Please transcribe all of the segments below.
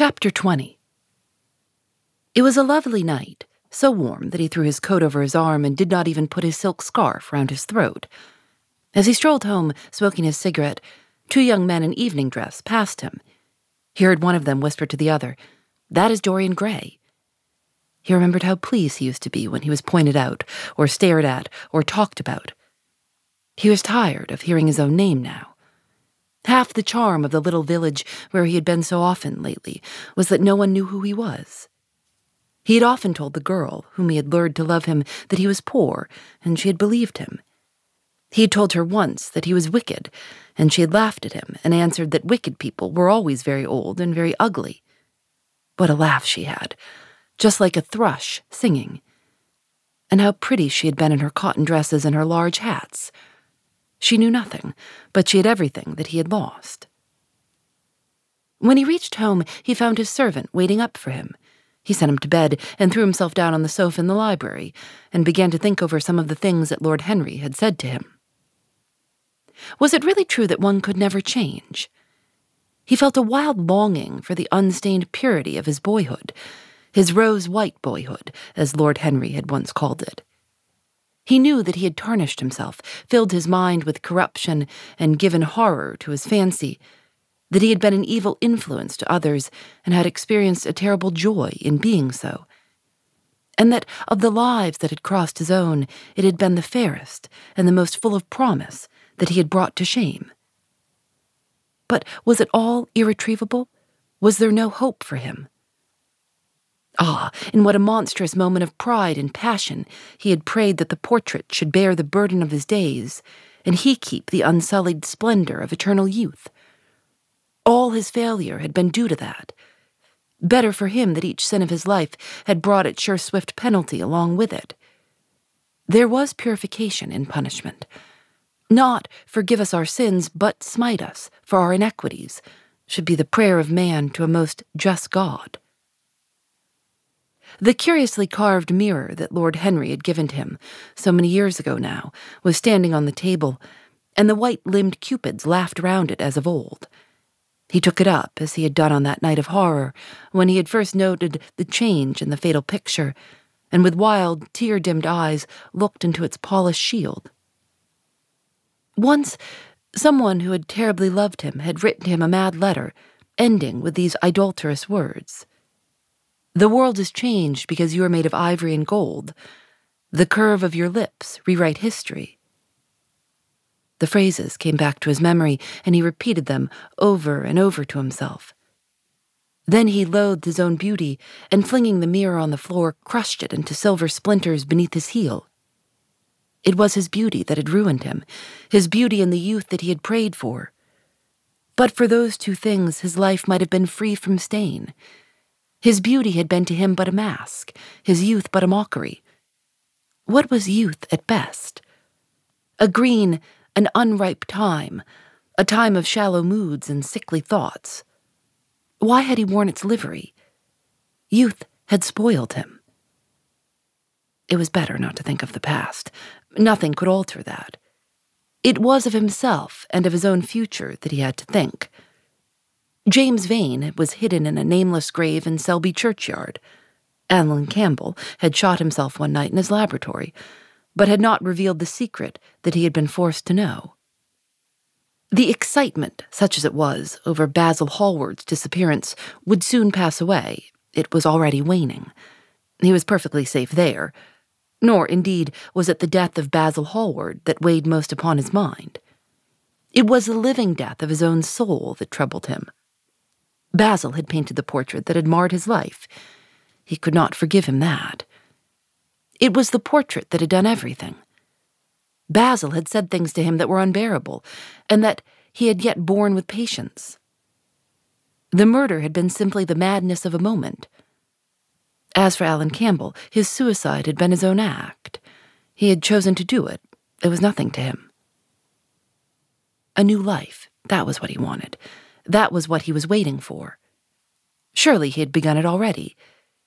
Chapter 20 It was a lovely night, so warm that he threw his coat over his arm and did not even put his silk scarf round his throat. As he strolled home, smoking his cigarette, two young men in evening dress passed him. He heard one of them whisper to the other, That is Dorian Gray. He remembered how pleased he used to be when he was pointed out, or stared at, or talked about. He was tired of hearing his own name now. Half the charm of the little village where he had been so often lately was that no one knew who he was. He had often told the girl, whom he had lured to love him, that he was poor, and she had believed him. He had told her once that he was wicked, and she had laughed at him and answered that wicked people were always very old and very ugly. What a laugh she had, just like a thrush singing. And how pretty she had been in her cotton dresses and her large hats. She knew nothing, but she had everything that he had lost. When he reached home, he found his servant waiting up for him. He sent him to bed and threw himself down on the sofa in the library and began to think over some of the things that Lord Henry had said to him. Was it really true that one could never change? He felt a wild longing for the unstained purity of his boyhood, his rose white boyhood, as Lord Henry had once called it. He knew that he had tarnished himself, filled his mind with corruption, and given horror to his fancy, that he had been an evil influence to others and had experienced a terrible joy in being so, and that of the lives that had crossed his own, it had been the fairest and the most full of promise that he had brought to shame. But was it all irretrievable? Was there no hope for him? Ah, in what a monstrous moment of pride and passion he had prayed that the portrait should bear the burden of his days, and he keep the unsullied splendor of eternal youth. All his failure had been due to that. Better for him that each sin of his life had brought its sure swift penalty along with it. There was purification in punishment. Not forgive us our sins, but smite us for our iniquities, should be the prayer of man to a most just God. The curiously carved mirror that Lord Henry had given him so many years ago now was standing on the table, and the white limbed cupids laughed round it as of old. He took it up, as he had done on that night of horror, when he had first noted the change in the fatal picture, and with wild, tear dimmed eyes looked into its polished shield. Once, someone who had terribly loved him had written him a mad letter, ending with these idolatrous words. The world is changed because you are made of ivory and gold. The curve of your lips rewrite history. The phrases came back to his memory, and he repeated them over and over to himself. Then he loathed his own beauty, and flinging the mirror on the floor, crushed it into silver splinters beneath his heel. It was his beauty that had ruined him, his beauty and the youth that he had prayed for. But for those two things, his life might have been free from stain. His beauty had been to him but a mask, his youth but a mockery. What was youth at best? A green, an unripe time, a time of shallow moods and sickly thoughts. Why had he worn its livery? Youth had spoiled him. It was better not to think of the past. Nothing could alter that. It was of himself and of his own future that he had to think. James Vane was hidden in a nameless grave in Selby churchyard. Alan Campbell had shot himself one night in his laboratory, but had not revealed the secret that he had been forced to know. The excitement, such as it was, over Basil Hallward's disappearance would soon pass away. It was already waning. He was perfectly safe there. Nor, indeed, was it the death of Basil Hallward that weighed most upon his mind. It was the living death of his own soul that troubled him. Basil had painted the portrait that had marred his life. He could not forgive him that. It was the portrait that had done everything. Basil had said things to him that were unbearable, and that he had yet borne with patience. The murder had been simply the madness of a moment. As for Alan Campbell, his suicide had been his own act. He had chosen to do it. It was nothing to him. A new life, that was what he wanted. That was what he was waiting for. Surely he had begun it already.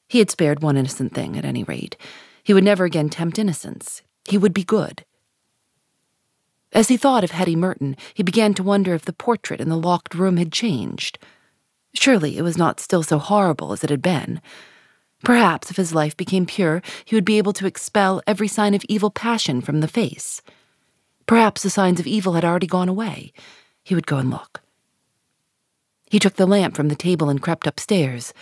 He had spared one innocent thing, at any rate. He would never again tempt innocence. He would be good. As he thought of Hetty Merton, he began to wonder if the portrait in the locked room had changed. Surely it was not still so horrible as it had been. Perhaps if his life became pure, he would be able to expel every sign of evil passion from the face. Perhaps the signs of evil had already gone away. He would go and look. He took the lamp from the table and crept upstairs.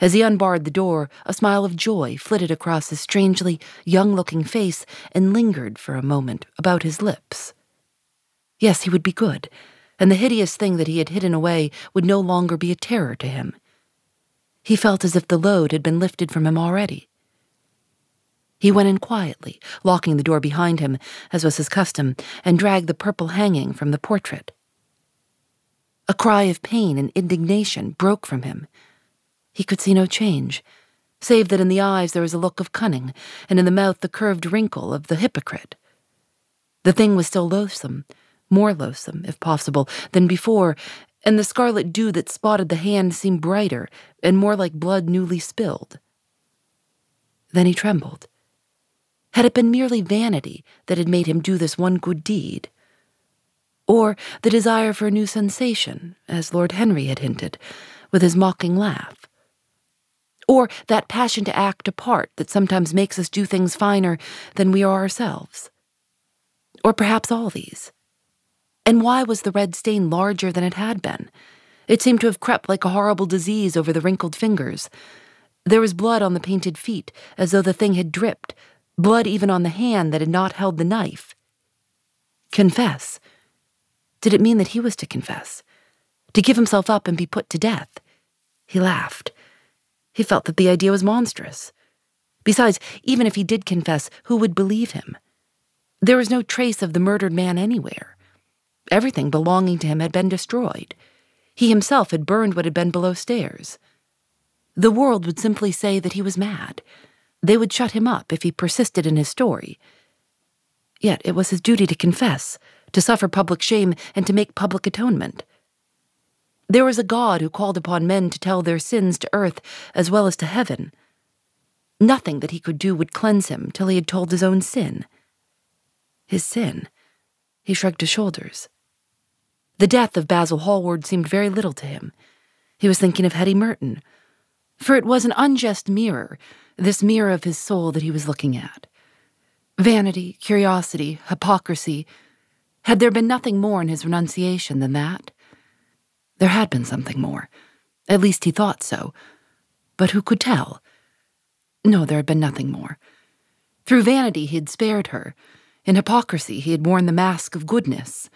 As he unbarred the door, a smile of joy flitted across his strangely young looking face and lingered for a moment about his lips. Yes, he would be good, and the hideous thing that he had hidden away would no longer be a terror to him. He felt as if the load had been lifted from him already. He went in quietly, locking the door behind him, as was his custom, and dragged the purple hanging from the portrait. A cry of pain and indignation broke from him. He could see no change, save that in the eyes there was a look of cunning, and in the mouth the curved wrinkle of the hypocrite. The thing was still loathsome, more loathsome, if possible, than before, and the scarlet dew that spotted the hand seemed brighter and more like blood newly spilled. Then he trembled. Had it been merely vanity that had made him do this one good deed? Or the desire for a new sensation, as Lord Henry had hinted, with his mocking laugh? Or that passion to act a part that sometimes makes us do things finer than we are ourselves? Or perhaps all these? And why was the red stain larger than it had been? It seemed to have crept like a horrible disease over the wrinkled fingers. There was blood on the painted feet, as though the thing had dripped, blood even on the hand that had not held the knife. Confess. Did it mean that he was to confess? To give himself up and be put to death? He laughed. He felt that the idea was monstrous. Besides, even if he did confess, who would believe him? There was no trace of the murdered man anywhere. Everything belonging to him had been destroyed. He himself had burned what had been below stairs. The world would simply say that he was mad. They would shut him up if he persisted in his story. Yet it was his duty to confess, to suffer public shame, and to make public atonement. There was a God who called upon men to tell their sins to earth as well as to heaven. Nothing that he could do would cleanse him till he had told his own sin. His sin. He shrugged his shoulders. The death of Basil Hallward seemed very little to him. He was thinking of Hetty Merton. For it was an unjust mirror, this mirror of his soul that he was looking at. Vanity, curiosity, hypocrisy. Had there been nothing more in his renunciation than that? There had been something more. At least he thought so. But who could tell? No, there had been nothing more. Through vanity, he had spared her. In hypocrisy, he had worn the mask of goodness.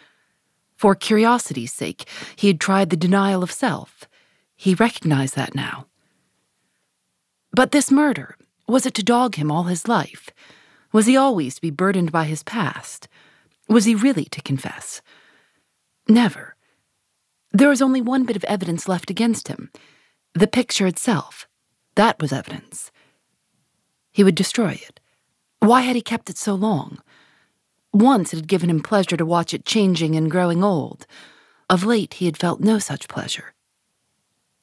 For curiosity's sake, he had tried the denial of self. He recognized that now. But this murder, was it to dog him all his life? Was he always to be burdened by his past? Was he really to confess? Never. There was only one bit of evidence left against him the picture itself. That was evidence. He would destroy it. Why had he kept it so long? Once it had given him pleasure to watch it changing and growing old. Of late, he had felt no such pleasure.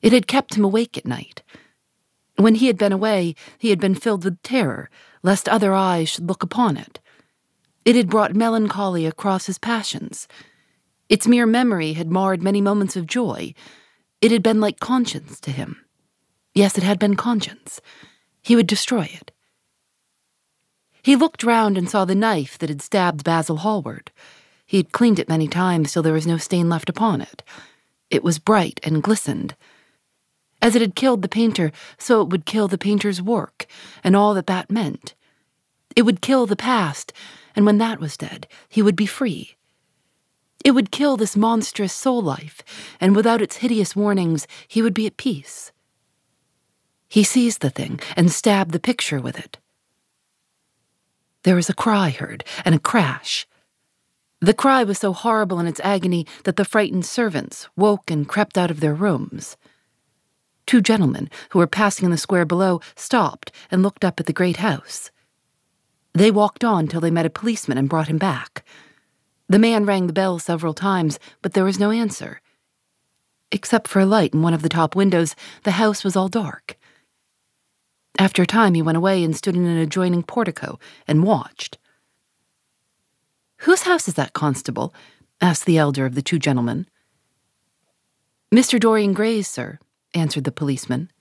It had kept him awake at night. When he had been away, he had been filled with terror, lest other eyes should look upon it. It had brought melancholy across his passions. Its mere memory had marred many moments of joy. It had been like conscience to him. Yes, it had been conscience. He would destroy it. He looked round and saw the knife that had stabbed Basil Hallward. He had cleaned it many times till there was no stain left upon it. It was bright and glistened. As it had killed the painter, so it would kill the painter's work, and all that that meant. It would kill the past, and when that was dead, he would be free. It would kill this monstrous soul life, and without its hideous warnings, he would be at peace. He seized the thing and stabbed the picture with it. There was a cry heard and a crash. The cry was so horrible in its agony that the frightened servants woke and crept out of their rooms. Two gentlemen who were passing in the square below stopped and looked up at the great house. They walked on till they met a policeman and brought him back. The man rang the bell several times, but there was no answer. Except for a light in one of the top windows, the house was all dark. After a time, he went away and stood in an adjoining portico and watched. Whose house is that, constable? asked the elder of the two gentlemen. Mr. Dorian Gray's, sir, answered the policeman.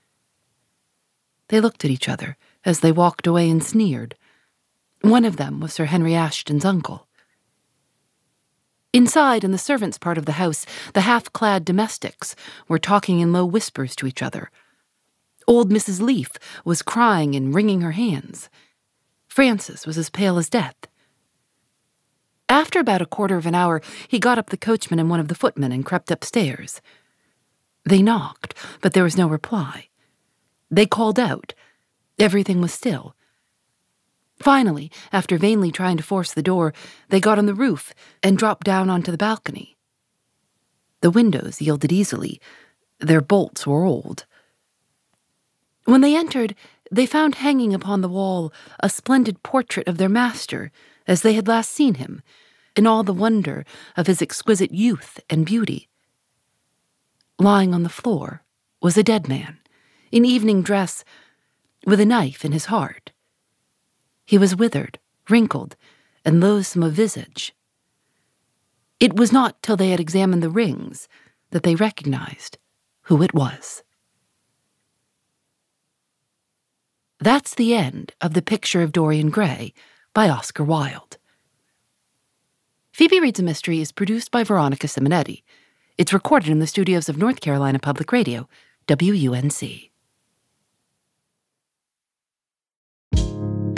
They looked at each other as they walked away and sneered. One of them was Sir Henry Ashton's uncle. Inside, in the servants' part of the house, the half clad domestics were talking in low whispers to each other Old Mrs. Leaf was crying and wringing her hands. Francis was as pale as death. After about a quarter of an hour, he got up the coachman and one of the footmen and crept upstairs. They knocked, but there was no reply. They called out. Everything was still. Finally, after vainly trying to force the door, they got on the roof and dropped down onto the balcony. The windows yielded easily. Their bolts were old. When they entered, they found hanging upon the wall a splendid portrait of their master, as they had last seen him, in all the wonder of his exquisite youth and beauty. Lying on the floor was a dead man, in evening dress, with a knife in his heart. He was withered, wrinkled, and loathsome of visage. It was not till they had examined the rings that they recognized who it was. That's the end of The Picture of Dorian Gray by Oscar Wilde. Phoebe Reads a Mystery is produced by Veronica Simonetti. It's recorded in the studios of North Carolina Public Radio, WUNC.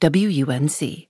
WUNC.